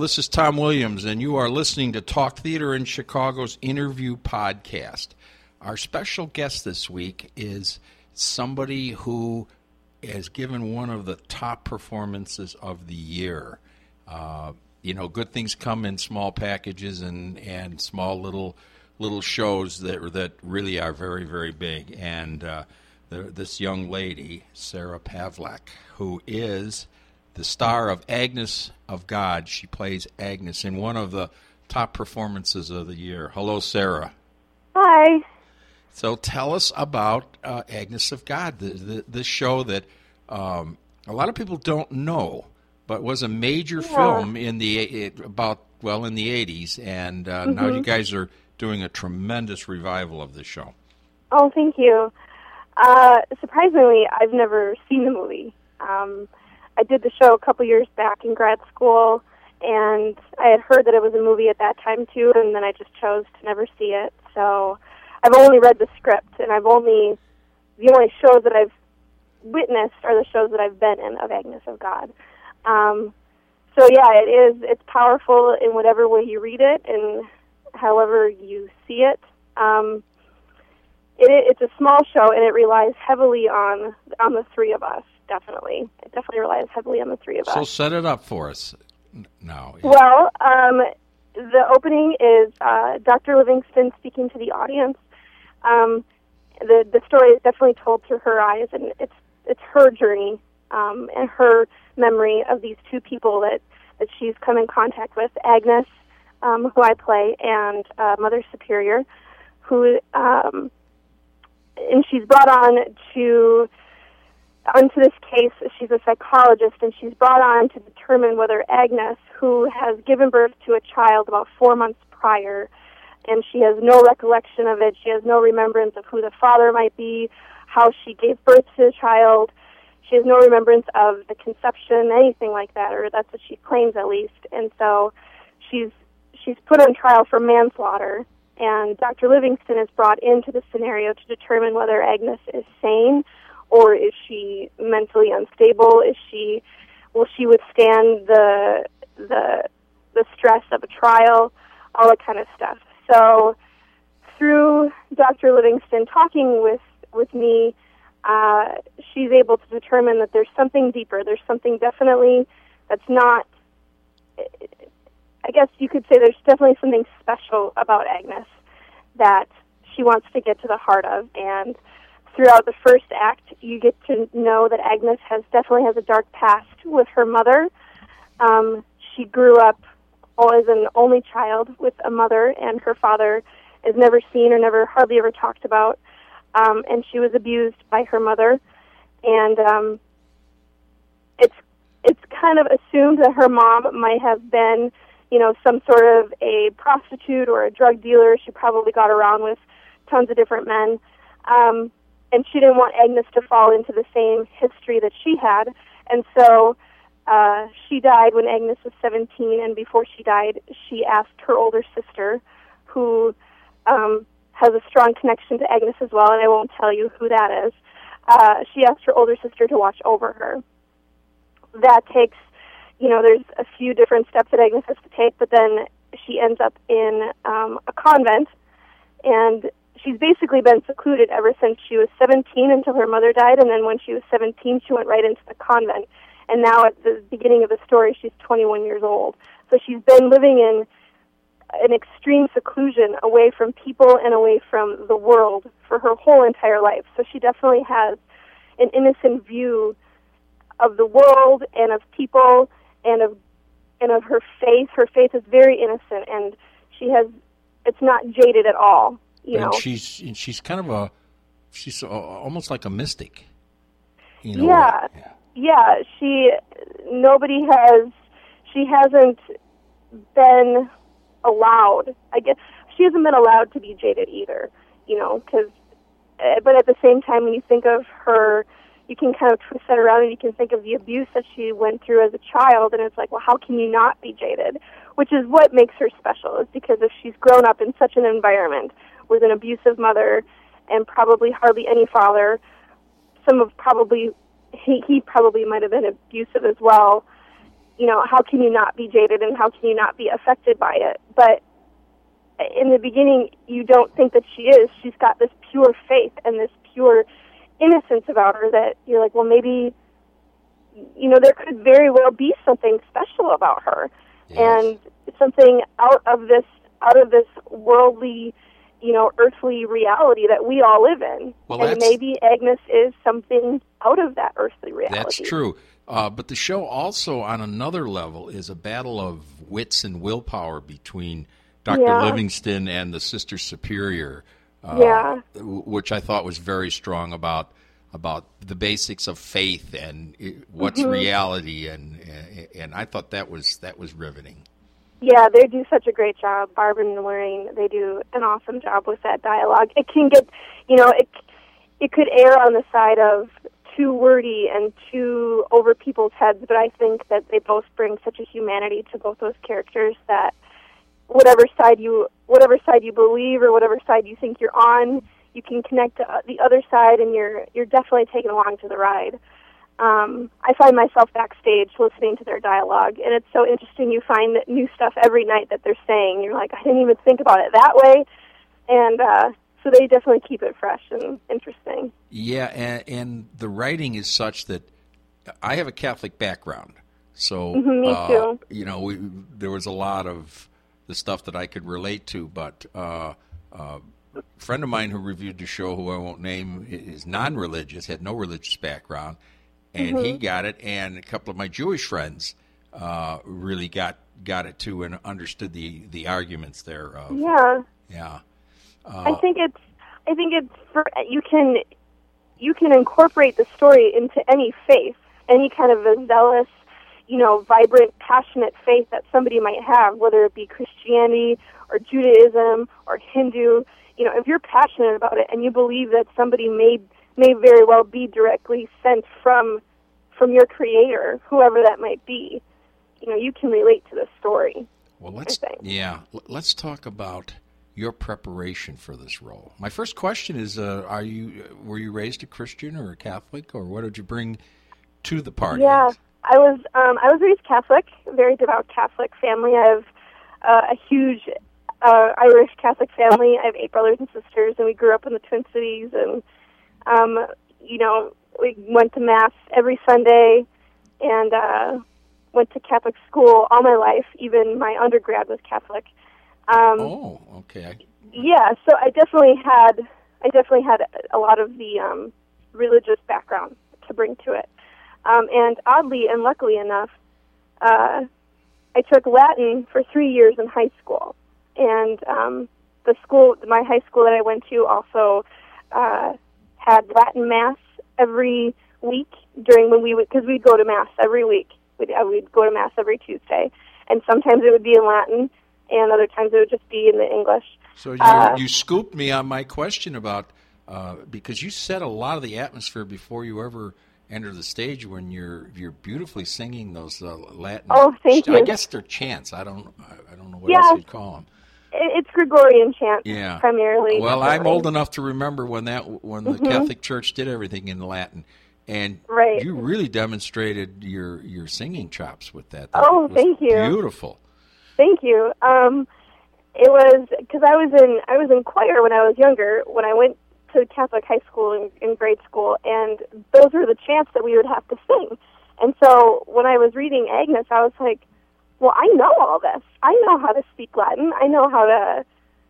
This is Tom Williams, and you are listening to Talk Theater in Chicago's interview podcast. Our special guest this week is somebody who has given one of the top performances of the year. Uh, you know, good things come in small packages and, and small little little shows that that really are very very big. And uh, the, this young lady, Sarah Pavlak, who is the star of Agnes of God. She plays Agnes in one of the top performances of the year. Hello, Sarah. Hi. So tell us about uh, Agnes of God, the, the, the show that um, a lot of people don't know, but was a major yeah. film in the it, about well in the eighties, and uh, mm-hmm. now you guys are doing a tremendous revival of the show. Oh, thank you. Uh, surprisingly, I've never seen the movie. Um, I did the show a couple years back in grad school, and I had heard that it was a movie at that time too, and then I just chose to never see it. So I've only read the script, and I've only the only shows that I've witnessed are the shows that I've been in of Agnes of God. Um, so yeah, it is. It's powerful in whatever way you read it and however you see it. Um, it, it's a small show, and it relies heavily on on the three of us definitely. It definitely relies heavily on the three of us. So set it up for us now. Yeah. Well, um, the opening is uh, Dr. Livingstone speaking to the audience. Um, the the story is definitely told through her eyes, and it's it's her journey um, and her memory of these two people that that she's come in contact with, Agnes, um, who I play, and uh, Mother Superior, who um, and she's brought on to onto this case, she's a psychologist, and she's brought on to determine whether Agnes, who has given birth to a child about four months prior, and she has no recollection of it, she has no remembrance of who the father might be, how she gave birth to the child, she has no remembrance of the conception, anything like that, or that's what she claims at least. And so she's she's put on trial for manslaughter, and Dr. Livingstone is brought into the scenario to determine whether Agnes is sane or is she mentally unstable? Is she will she withstand the the the stress of a trial? All that kind of stuff. So through Dr. Livingstone talking with with me, uh, she's able to determine that there's something deeper. There's something definitely that's not. I guess you could say there's definitely something special about Agnes that she wants to get to the heart of, and throughout the first act, you get to know that Agnes has definitely has a dark past with her mother. Um, she grew up as an only child with a mother, and her father is never seen or never hardly ever talked about. Um, and she was abused by her mother, and um, it's it's kind of assumed that her mom might have been, you know, some sort of a prostitute or a drug dealer. She probably got around with tons of different men. Um, and she didn't want Agnes to fall into the same history that she had. And so uh, she died when Agnes was 17, and before she died, she asked her older sister, who um, has a strong connection to Agnes as well, and I won't tell you who that is. Uh, she asked her older sister to watch over her. That takes, you know, there's a few different steps that Agnes has to take, but then she ends up in um, a convent, and she's basically been secluded ever since she was 17 until her mother died, and then when she was 17, she went right into the convent. And now at the beginning of the story, she's 21 years old. So she's been living in an extreme seclusion away from people and away from the world for her whole entire life. So she definitely has an innocent view of the world and of people and of and of her faith. Her faith is very innocent and she has it's not jaded at all. You and know? she's she's kind of a she's a, almost like a mystic. You know, yeah, yeah, yeah. She nobody has she hasn't been allowed. I guess she hasn't been allowed to be jaded either. You know, because eh, but at the same time, when you think of her, you can kind of twist that around and you can think of the abuse that she went through as a child, and it's like, well, how can you not be jaded? Which is what makes her special, is because if she's grown up in such an environment with an abusive mother and probably hardly any father. Some of probably he he probably might have been abusive as well. you know, how can you not be jaded and how can you not be affected by it? But in the beginning, you don't think that she is. She's got this pure faith and this pure innocence about her that you're like, well, maybe, you know, there could very well be something special about her, Yes. and something out of this out of this worldly, you know, earthly reality that we all live in. Well, and maybe Agnes is something out of that earthly reality. That's true. Uh, but the show also, on another level, is a battle of wits and willpower between Dr. Yeah. Livingstone and the Sister Superior. Uh, Yeah. Which I thought was very strong about about the basics of faith and what's Mm-hmm. reality, and and I thought that was that was riveting. Yeah, they do such a great job. Barb and Lorraine, they do an awesome job with that dialogue. It can get, you know, it it could err on the side of too wordy and too over people's heads, but I think that they both bring such a humanity to both those characters that whatever side you whatever side you believe or whatever side you think you're on, you can connect to the other side, and you're you're definitely taken along to the ride. Um, I find myself backstage listening to their dialogue, and it's so interesting. You find that new stuff every night that they're saying. You're like, I didn't even think about it that way, and uh, so they definitely keep it fresh and interesting. Yeah, and, and the writing is such that I have a Catholic background, so Mhm, me uh, too. you know we, there was a lot of the stuff that I could relate to. But uh, uh, a friend of mine who reviewed the show, who I won't name, is non-religious, had no religious background, and Mm-hmm. he got it. And a couple of my Jewish friends uh, really got got it too and understood the the arguments there. Of, Yeah, yeah. I think it's I think it's for you can you can incorporate the story into any faith, any kind of a zealous, you know, vibrant, passionate faith that somebody might have, whether it be Christianity or Judaism or Hindu. You know, if you're passionate about it and you believe that somebody may may very well be directly sent from from your creator, whoever that might be, you know, you can relate to the story. Well, let's yeah, let's talk about your preparation for this role. My first question is: uh, Are you were you raised a Christian or a Catholic, or what did you bring to the party? Yeah, I was um, I was raised Catholic, very devout Catholic family. I have uh, a huge uh, Irish Catholic family. I have eight brothers and sisters, and we grew up in the Twin Cities. And um, you know, we went to mass every Sunday, and uh, went to Catholic school all my life. Even my undergrad was Catholic. Um, Oh, okay. yeah, so I definitely had I definitely had a lot of the um, religious background to bring to it, um, and oddly and luckily enough, uh, I took Latin for three years in high school, and um, the school, my high school that I went to, also uh, had Latin mass every week during when we would because we'd go to mass every week. We'd, uh, we'd go to mass every Tuesday, and sometimes it would be in Latin, and other times it would just be in the English. So you Uh, you scooped me on my question about uh, because you set a lot of the atmosphere before you ever enter the stage when you're you're beautifully singing those uh, Latin. Oh, thank you. I guess they're chants. I don't I- I don't know what Yeah. else you'd call them. It- It's Gregorian chant Yeah. primarily. Well, I'm definitely. old enough to remember when that when the Catholic Church did everything in Latin, and Right. you really demonstrated your your singing chops with that. That Oh, was thank you. Beautiful. Thank you. Um, it was because I was in I was in choir when I was younger. When I went to Catholic high school and in grade school, and those were the chants that we would have to sing. And so when I was reading Agnes, I was like, "Well, I know all this. I know how to speak Latin. I know how to."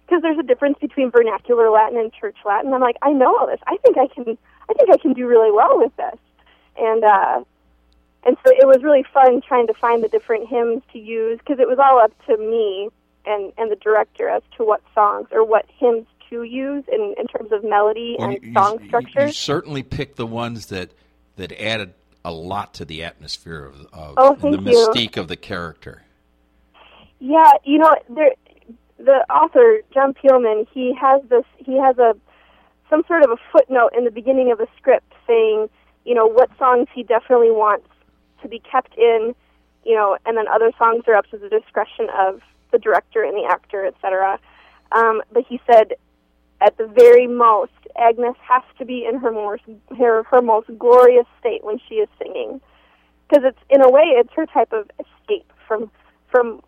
Because there's a difference between vernacular Latin and church Latin. I'm like, I know all this. I think I can. I think I can do really well with this. And uh, and so it was really fun trying to find the different hymns to use because it was all up to me and and the director as to what songs or what hymns to use in in terms of melody Well, and you, song you- structure. you certainly picked the ones that that added a lot to the atmosphere of, of Oh, the thank you. mystique of the character. Yeah, you know, there, the author John Pielmeier, he has this. He has a some sort of a footnote in the beginning of the script saying, you know, what songs he definitely wants to be kept in, you know, and then other songs are up to the discretion of the director and the actor, etc. Um, but he said, at the very most, Agnes has to be in her most her, her most glorious state when she is singing. because it's in a way it's her type of escape from from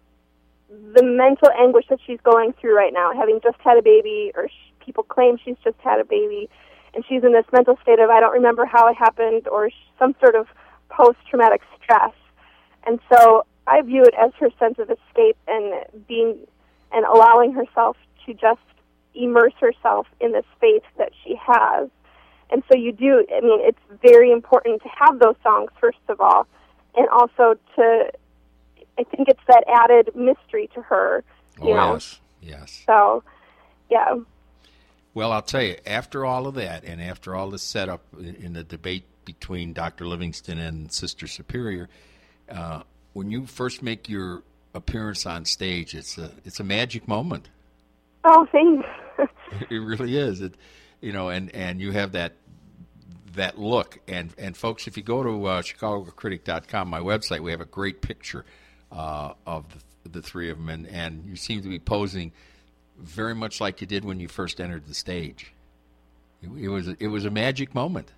the mental anguish that she's going through right now, having just had a baby, or people claim she's just had a baby, and she's in this mental state of I don't remember how it happened, or some sort of post-traumatic stress. And so I view it as her sense of escape and being and allowing herself to just immerse herself in the space that she has. And so you do, I mean, it's very important to have those songs, first of all, and also to, I think it's that added mystery to her. You oh, know? yes. Yes. So, yeah. Well, I'll tell you, after all of that, and after all the setup in the debate between Dr. Livingstone and Sister Superior, uh, when you first make your appearance on stage, it's a it's a magic moment. Oh, thanks. it really is. It, you know, and and you have that that look. And and folks, if you go to uh, ChicagoCritic.com, my website, we have a great picture uh, of the, the three of them, and and you seem to be posing very much like you did when you first entered the stage. It, it was it was a magic moment.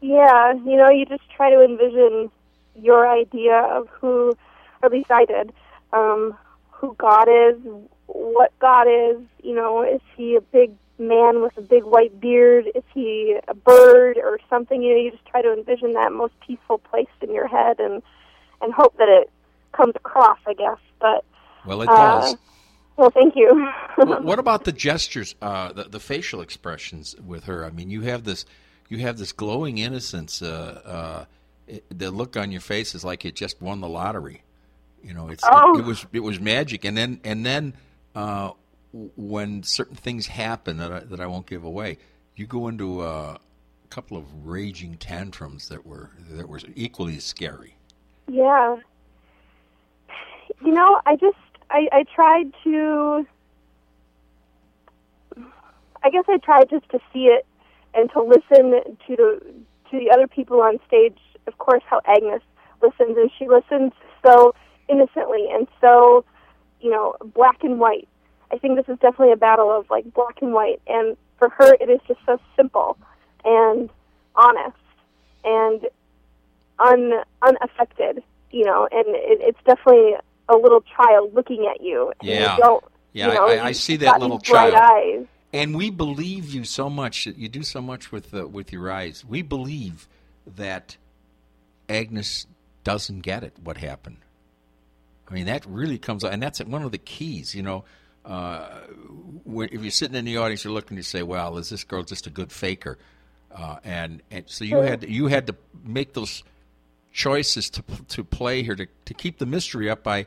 Yeah, you know, you just try to envision your idea of who, or at least I did, um, who God is, what God is. You know, is he a big man with a big white beard? Is he a bird or something? You know, you just try to envision that most peaceful place in your head and and hope that it comes across. I guess, but well, it uh, does. Well, thank you. well, what about the gestures, uh, the, the facial expressions with her? I mean, you have this, you have this glowing innocence. Uh, uh, it, the look on your face is like you just won the lottery. You know, it's oh. it, it, was it was magic, and then and then uh, when certain things happen that I, that I won't give away, you go into a couple of raging tantrums that were that were equally scary. Yeah. You know, I just I, I tried to I guess I tried just to see it and to listen to the to the other people on stage. Of course, how Agnes listens, and she listens so innocently and so, you know, black and white. I think this is definitely a battle of like black and white, and for her, it is just so simple and honest and un unaffected. You know, and it, it's definitely a little child looking at you. yeah. You yeah, you know, I, I see that little child. Eyes. And we believe you so much. That you do so much with uh, with your eyes. We believe that Agnes doesn't get it. What happened? I mean, that really comes, and that's one of the keys. You know, uh, if you're sitting in the audience, you're looking to say, "Well, is this girl just a good faker?" Uh, and and so you had to, you had to make those choices to to play here to to keep the mystery up by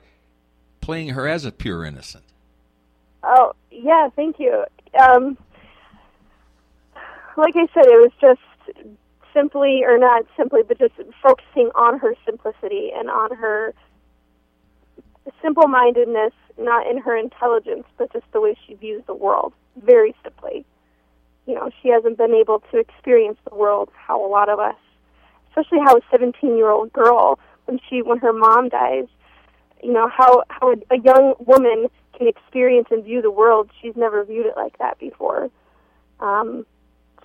playing her as a pure innocent. Oh yeah, thank you. Um, like I said, it was just simply, or not simply, but just focusing on her simplicity and on her simple mindedness, not in her intelligence, but just the way she views the world, very simply. You know, she hasn't been able to experience the world how a lot of us, especially how a 17 year old girl, when she, when her mom dies, you know, how, how a young woman can experience and view the world. She's never viewed it like that before. Um,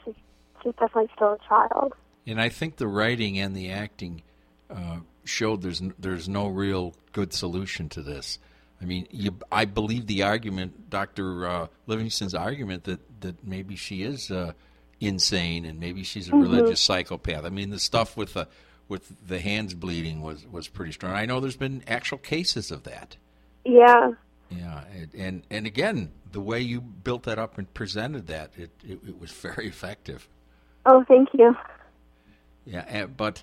she's, she's definitely still a child. And I think the writing and the acting uh, showed there's there's no real good solution to this. I mean, you, I believe the argument, Doctor uh, Livingstone's argument that that maybe she is uh, insane and maybe she's a mm-hmm. religious psychopath. I mean, the stuff with the with the hands bleeding was was pretty strong. I know there's been actual cases of that. Yeah. Yeah, and and, and again, the way you built that up and presented that, it it, it was very effective. Oh, thank you. Yeah, but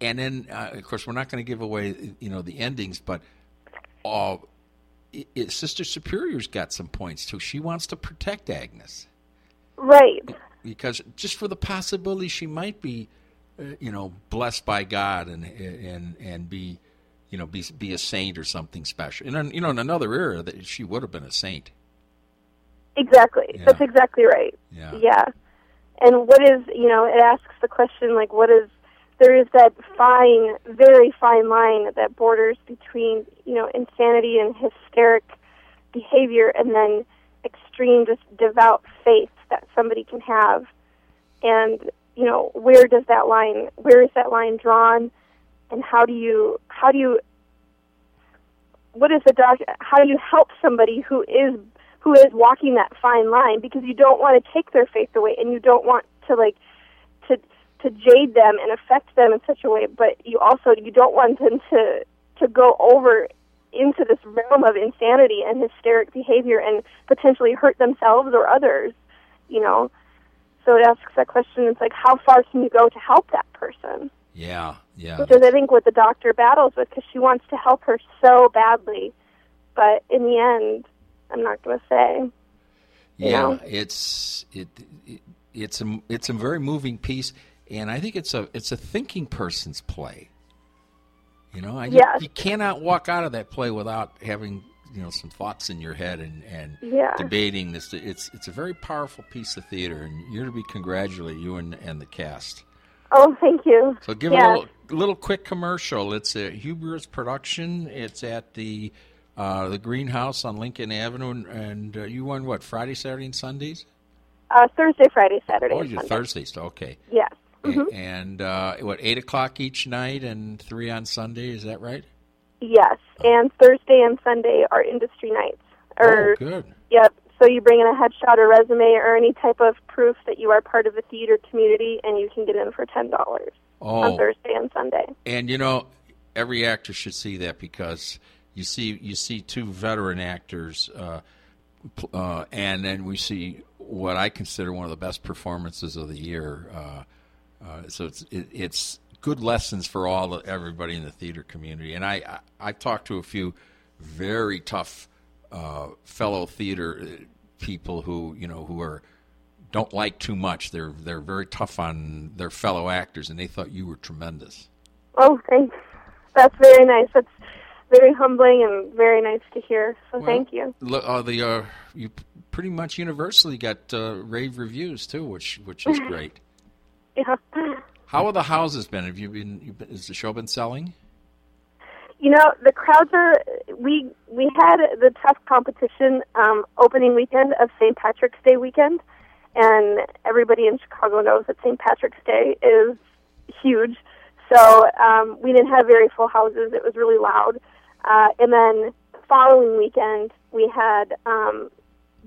and then uh, of course we're not going to give away you know the endings, but uh, it, it, Sister Superior's got some points too. She wants to protect Agnes, right? Because just for the possibility she might be, you know, blessed by God and and and be, you know, be be a saint or something special. And you know, in another era, that she would have been a saint. Exactly. Yeah. That's exactly right. Yeah. Yeah. And what is, you know, it asks the question like, what is there is that fine, very fine line that borders between, you know, insanity and hysteric behavior and then extreme, just devout faith that somebody can have. And, you know, where does that line, where is that line drawn? and how do you how do you what is the doctor how do you help somebody who is who is walking that fine line because you don't want to take their faith away and you don't want to like to to jade them and affect them in such a way but you also you don't want them to to go over into this realm of insanity and hysteric behavior and potentially hurt themselves or others you know so it asks that question. It's like how far can you go to help that person? Yeah yeah. Which is i think what the doctor battles with because she wants to help her so badly but in the end i'm not going to say yeah know? it's it, it it's a it's a very moving piece and i think it's a it's a thinking person's play. You know, I, yes. you cannot walk out of that play without having you know some thoughts in your head and, and yeah. debating this. It's it's a very powerful piece of theater, and you're to be congratulated, you and, and the cast. Oh, thank you. So give yes. a little, little quick commercial. It's a Hubris production. It's at the uh, the Greenhouse on Lincoln Avenue, and uh, you run what Friday, Saturday, and Sundays? Uh, Thursday, Friday, Saturday. Oh, you Thursdays. Okay. Yes. Mm-hmm. And uh, what eight o'clock each night and three on Sunday? Is that right? Yes, and Thursday and Sunday are industry nights. Or, oh, good. Yep. So you bring in a headshot or resume or any type of proof that you are part of the theater community, and you can get in for ten dollars oh. on Thursday and Sunday. And you know, every actor should see that because you see you see two veteran actors, uh, uh, and then we see what I consider one of the best performances of the year. Uh, uh, so it's it, it's good lessons for all everybody in the theater community. And I, I have talked to a few very tough uh, fellow theater uh, people who you know who are don't like too much. They're they're very tough on their fellow actors, and they thought you were tremendous. Oh, thanks. That's very nice. That's very humbling and very nice to hear. So well, thank you. Look, uh, the uh, you pretty much universally got uh, rave reviews too, which which is great. Yeah. How have the houses been? Have you been? You been has the show been selling? You know, the crowds are. We we had the tough competition um, opening weekend of St. Patrick's Day weekend, and everybody in Chicago knows that St. Patrick's Day is huge. So um, we didn't have very full houses. It was really loud. Uh, and then the following weekend, we had um,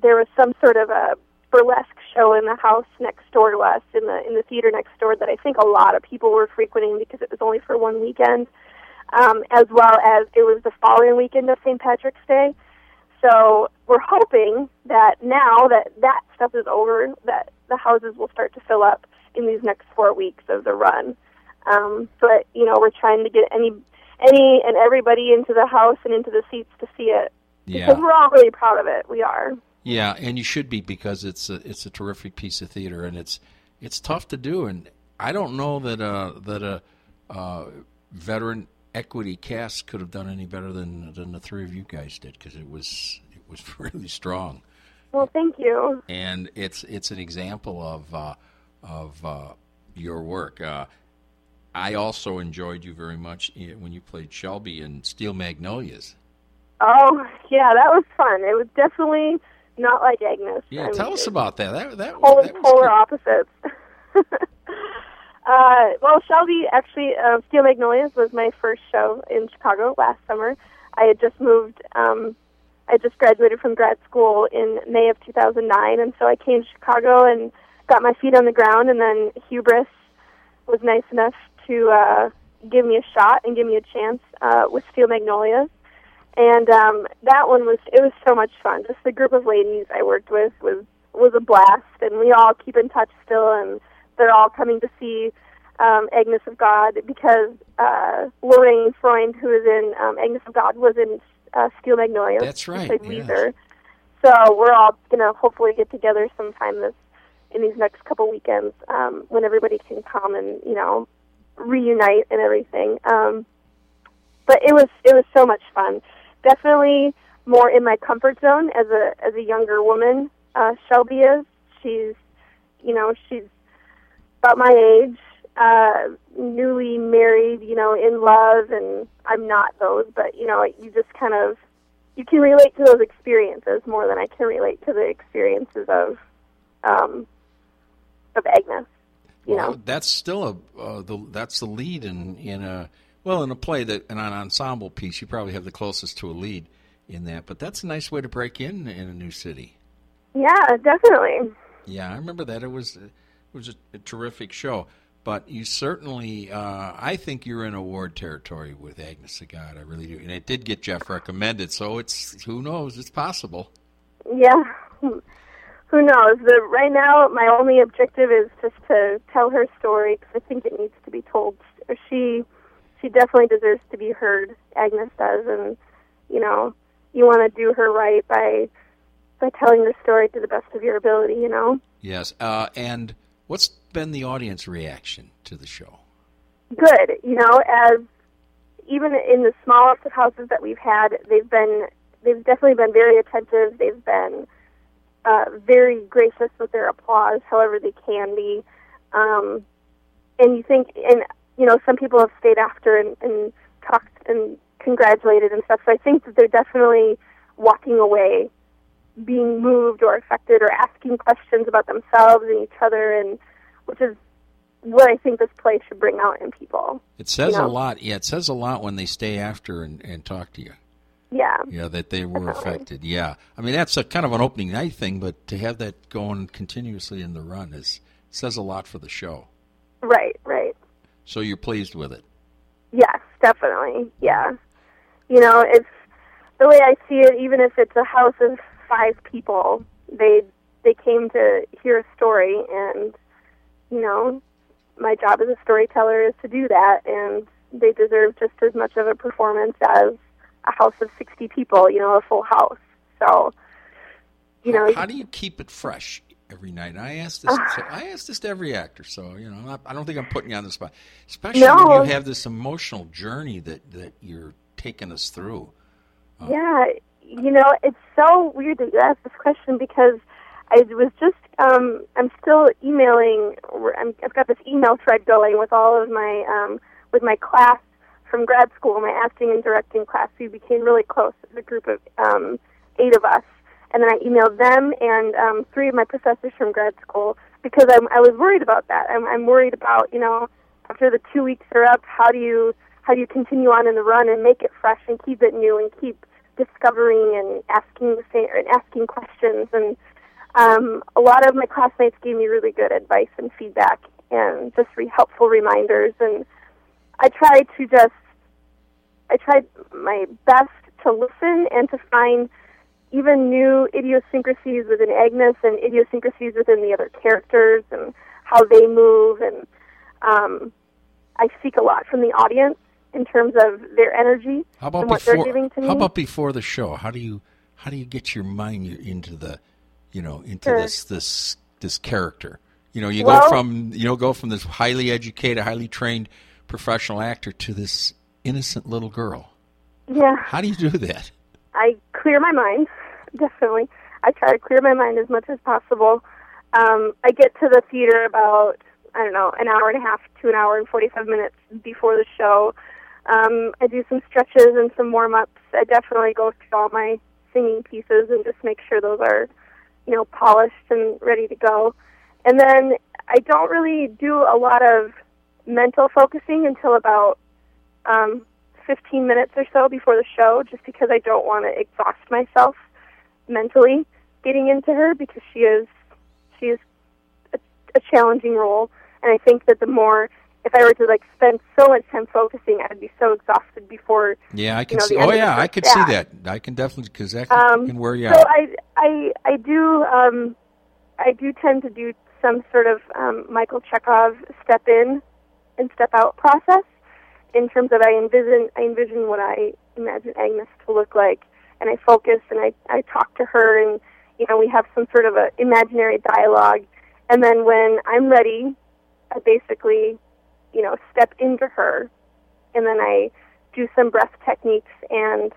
there was some sort of a burlesque show in the house next door to us in the in the theater next door that I think a lot of people were frequenting because it was only for one weekend, um, as well as it was the following weekend of St. Patrick's Day. So we're hoping that now that that stuff is over, that the houses will start to fill up in these next four weeks of the run. Um, but you know, we're trying to get any any and everybody into the house and into the seats to see it Yeah. because we're all really proud of it. We are. Yeah, and you should be because it's a it's a terrific piece of theater, and it's it's tough to do. And I don't know that uh, that a uh, veteran equity cast could have done any better than than the three of you guys did because it was it was really strong. Well, thank you. And it's it's an example of uh, of uh, your work. Uh, I also enjoyed you very much when you played Shelby in Steel Magnolias. Oh, yeah, that was fun. It was definitely not like Agnes. Yeah, I mean, tell us about that. That that, polar, that was polar opposites. uh, well, Shelby actually, uh, Steel Magnolias was my first show in Chicago last summer. I had just moved. Um, I just graduated from grad school in May of 2009, and so I came to Chicago and got my feet on the ground. And then Hubris was nice enough to uh, give me a shot and give me a chance uh, with Steel Magnolias. And um, that one was it was so much fun. Just the group of ladies I worked with was was a blast, and we all keep in touch still, and they're all coming to see um, Agnes of God because uh, Lorraine Freund, who is in um, Agnes of God, was in uh, Steel Magnolias. That's right, played yes. Ouiser. So we're all gonna hopefully get together sometime this in these next couple weekends um, when everybody can come and you know reunite and everything. Um, but it was it was so much fun. Definitely more in my comfort zone as a as a younger woman. Uh, Shelby is. She's you know she's about my age, uh, newly married, you know, in love, and I'm not those. But you know, you just kind of you can relate to those experiences more than I can relate to the experiences of um, of Agnes. You well, know, that's still a uh, the, that's the lead in in a Well, in a play that in an ensemble piece, you probably have the closest to a lead in that. But that's a nice way to break in in a new city. Yeah, definitely. Yeah, I remember that. It was it was a, a terrific show. But you certainly, uh, I think you're in award territory with Agnes of God. I really do, and it did get Jeff recommended. So it's who knows? It's possible. Yeah, who knows? But right now, my only objective is just to tell her story because I think it needs to be told. She she definitely deserves to be heard. Agnes does, and you know, you want to do her right by by telling the story to the best of your ability. You know. Yes, uh, and what's been the audience reaction to the show? Good. You know, as even in the smallest of houses that we've had, they've been they've definitely been very attentive. They've been uh, very gracious with their applause, however they can be. Um, and you think, and you know, some people have stayed after and, and talked and congratulated and stuff. So I think that they're definitely walking away, being moved or affected, or asking questions about themselves and each other, and which is what I think this play should bring out in people. It says you know? a lot. Yeah, it says a lot when they stay after and, and talk to you. Yeah. Yeah, that they were Definitely. affected. Yeah, I mean that's a kind of an opening night thing, but to have that going continuously in the run is says a lot for the show. Right. Right. So you're pleased with it. Yes, definitely. Yeah. You know, it's the way I see it. Even if it's a house of five people, they they came to hear a story, and you know, my job as a storyteller is to do that, and they deserve just as much of a performance as a house of sixty people. You know, a full house. So, you know, how, how do you keep it fresh every night? And I ask this. I ask this to every actor. So you know, I'm not, I don't think I'm putting you on the spot, especially No. when you have this emotional journey that that you're taking us through. Yeah, you know, it's so weird that you asked this question because I was just, um, I'm still emailing. I'm, I've got this email thread going with all of my, um, with my class from grad school, my acting and directing class. We became really close as a group of um, eight of us, and then I emailed them and um, three of my professors from grad school because I'm, I was worried about that. I'm, I'm worried about, you know, after the two weeks are up, how do you how do you continue on in the run and make it fresh and keep it new and keep discovering and asking and asking questions and um, a lot of my classmates gave me really good advice and feedback and just re- helpful reminders and I tried to just I tried my best to listen and to find even new idiosyncrasies within Agnes and idiosyncrasies within the other characters and how they move and um, I seek a lot from the audience in terms of their energy How about and what before? they're giving to me. How about before the show? How do you how do you get your mind into the you know into Sure. this this this character? You know, you Well- go from you know go from this highly educated, highly trained professional actor to this innocent little girl. yeah, How do you do that? I clear my mind, definitely. I try to clear my mind as much as possible. Um, I get to the theater about, I don't know, an hour and a half to an hour and 45 minutes before the show. Um, I do some stretches and some warm ups. I definitely go through all my singing pieces and just make sure those are, you know, polished and ready to go. And then I don't really do a lot of mental focusing until about um, 15 minutes or so before the show, just because I don't want to exhaust myself mentally getting into her because she is she is a, a challenging role, and I think that the more if I were to like spend so much time focusing, I'd be so exhausted before. Yeah, I can You know, see. Oh yeah, I could see that. I can definitely because that can, Um, can wear you So out. I I I do um I do tend to do some sort of um, Michael Chekhov step in and step out process in terms of I envision I envision what I imagine Agnes to look like, and I focus and I I talk to her and you know we have some sort of a imaginary dialogue, and then when I'm ready, I basically you know step into her, and then I do some breath techniques and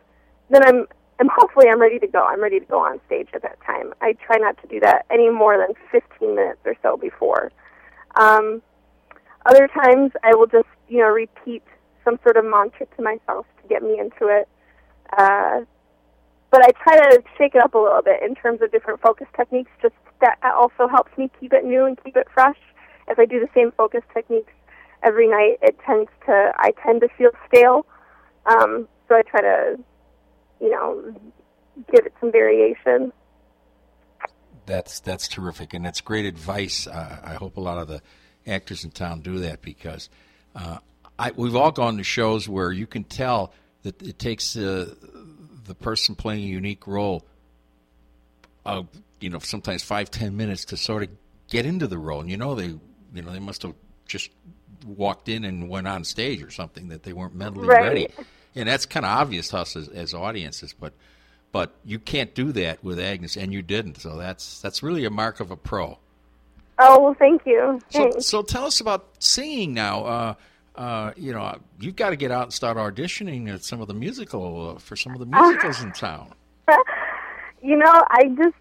then I'm I'm hopefully I'm ready to go. I'm ready to go on stage at that time. I try not to do that any more than 15 minutes or so before. Um, other times I will just you know repeat some sort of mantra to myself to get me into it. Uh, but I try to shake it up a little bit in terms of different focus techniques. Just that also helps me keep it new and keep it fresh. If I do the same focus techniques every night, it tends to I tend to feel stale. Um, so I try to, you know, give it some variation. That's that's terrific, and that's great advice. Uh, I hope a lot of the actors in town do that because uh, I, we've all gone to shows where you can tell that it takes uh, the person playing a unique role, uh, you know, sometimes five ten minutes to sort of get into the role, and you know they, you know, they must have just walked in and went on stage or something that they weren't mentally Right. ready, and that's kind of obvious to us as, as audiences, but. But you can't do that with Agnes, and you didn't. So that's that's really a mark of a pro. Oh well, thank you. So, so tell us about singing now. Uh, uh, you know, you've got to get out and start auditioning at some of the musical uh, for some of the musicals in town. you know, I just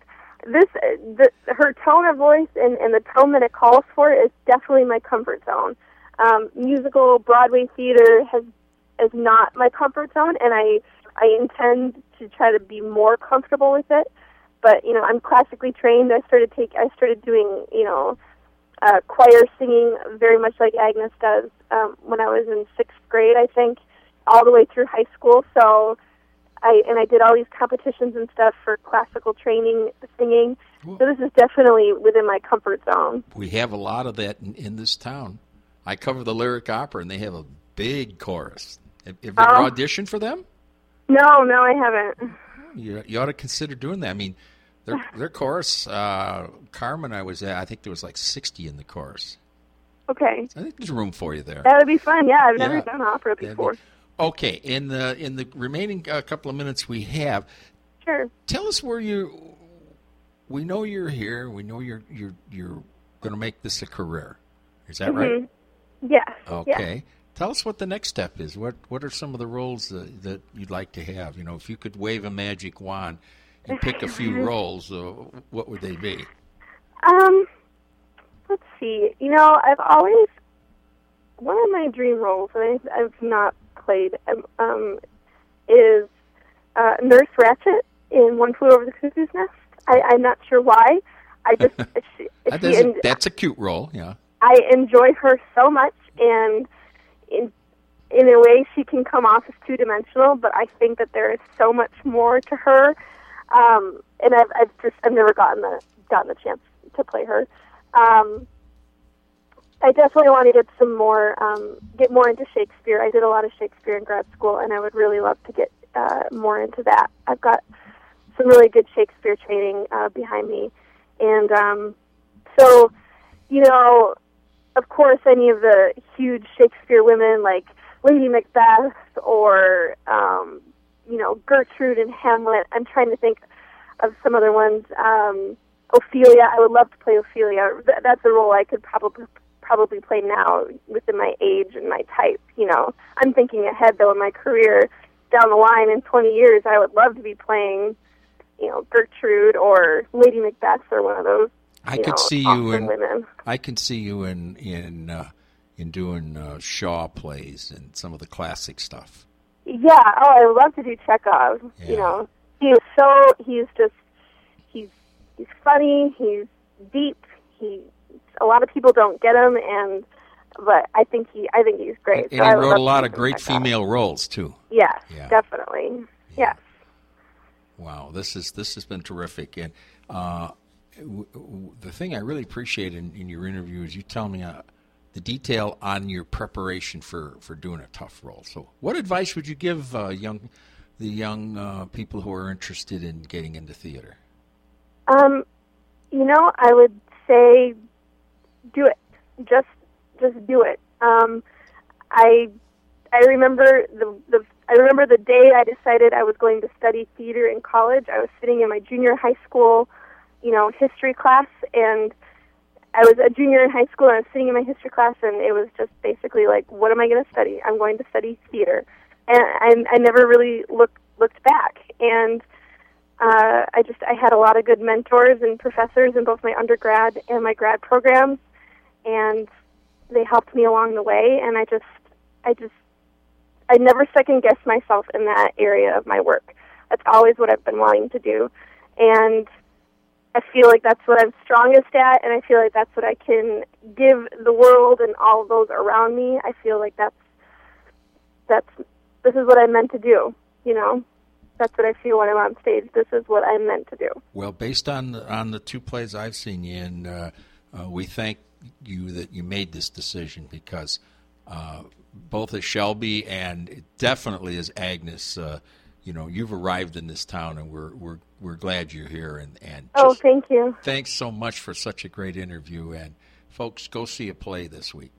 this the, her tone of voice and, and the tone that it calls for is definitely my comfort zone. Um, musical Broadway theater has is not my comfort zone, and I I intend to try to be more comfortable with it. But you know, I'm classically trained. I started take I started doing you know uh, choir singing very much like Agnes does um, when I was in sixth grade, I think, all the way through high school. So I and I did all these competitions and stuff for classical training singing. So this is definitely within my comfort zone. We have a lot of that in, in this town. I cover the lyric opera, and they have a big chorus. Have, have you ever Oh. auditioned for them? No, no, I haven't. You, you ought to consider doing that. I mean, their their chorus. Uh, Carmen, I was at. I think there was like sixty in the chorus. Okay, I think there's room for you there. that would be fun. Yeah, I've never Yeah. done opera That'd be- before. Okay, in the in the remaining uh, couple of minutes we have, Sure. tell us where you. We know you're here. We know you're you're you're going to make this a career. Is that right? Yeah. Okay. Tell us what the next step is. What what are some of the roles that, that you'd like to have? You know, if you could wave a magic wand and pick a few roles, uh, what would they be? Um, let's see. You know, I've always one of my dream roles that I've, I've not played um, um, is uh, Nurse Ratched in One Flew Over the Cuckoo's Nest. I, I'm not sure why. I just she, That she, is that's a cute role. Yeah. I enjoy her so much, and in in a way, she can come off as two dimensional. But I think that there is so much more to her, um, and I've I've just I've never gotten the gotten the chance to play her. Um, I definitely want to get some more um, get more into Shakespeare. I did a lot of Shakespeare in grad school, and I would really love to get uh, more into that. I've got some really good Shakespeare training uh, behind me, and um, so you know, of course, any of the huge Shakespeare women like Lady Macbeth or um, you know Gertrude and Hamlet. I'm trying to think of some other ones. Um, Ophelia, I would love to play Ophelia. Th- that's a role I could probably probably play now within my age and my type. You know, I'm thinking ahead though in my career down the line in 20 years. I would love to be playing, you know, Gertrude or Lady Macbeth or one of those. I could know, see you in women. I can see you in in uh, in doing uh, Shaw plays and some of the classic stuff. Yeah. Oh, I love to do Chekhov. Yeah. You know, he is so he's just he's he's funny. He's deep. He a lot of people don't get him, and but I think he I think he's great. And So he wrote a lot of great Chekhov. female roles too. Yes, Yeah. definitely. Yes. Wow, this is this has been terrific, and uh, w- w- the thing I really appreciate in, in your interview is you tell me uh, the detail on your preparation for, for doing a tough role. So, what advice would you give uh, young the young uh, people who are interested in getting into theater? Um, you know, I would say do it. Just just do it. Um, I I remember the the I remember the day I decided I was going to study theater in college. I was sitting in my junior high school, you know, history class and I was a junior in high school and I was sitting in my history class and it was just basically like, what am I going to study? I'm going to study theater. And I, I never really looked looked back. And uh, I just I had a lot of good mentors and professors in both my undergrad and my grad programs, and they helped me along the way. And I just I just I never second guessed myself in that area of my work. That's always what I've been wanting to do, and I feel like that's what I'm strongest at, and I feel like that's what I can give the world and all of those around me. I feel like that's that's this is what I'm meant to do. You know, that's what I feel when I'm on stage. This is what I'm meant to do. Well, based on on the two plays I've seen you in, uh, uh, we thank you that you made this decision because uh, both as Shelby and definitely as Agnes, uh, you know, you've arrived in this town, and we're we're we're glad you're here. And and oh, thank you. Thanks so much for such a great interview. And folks, go see a play this week.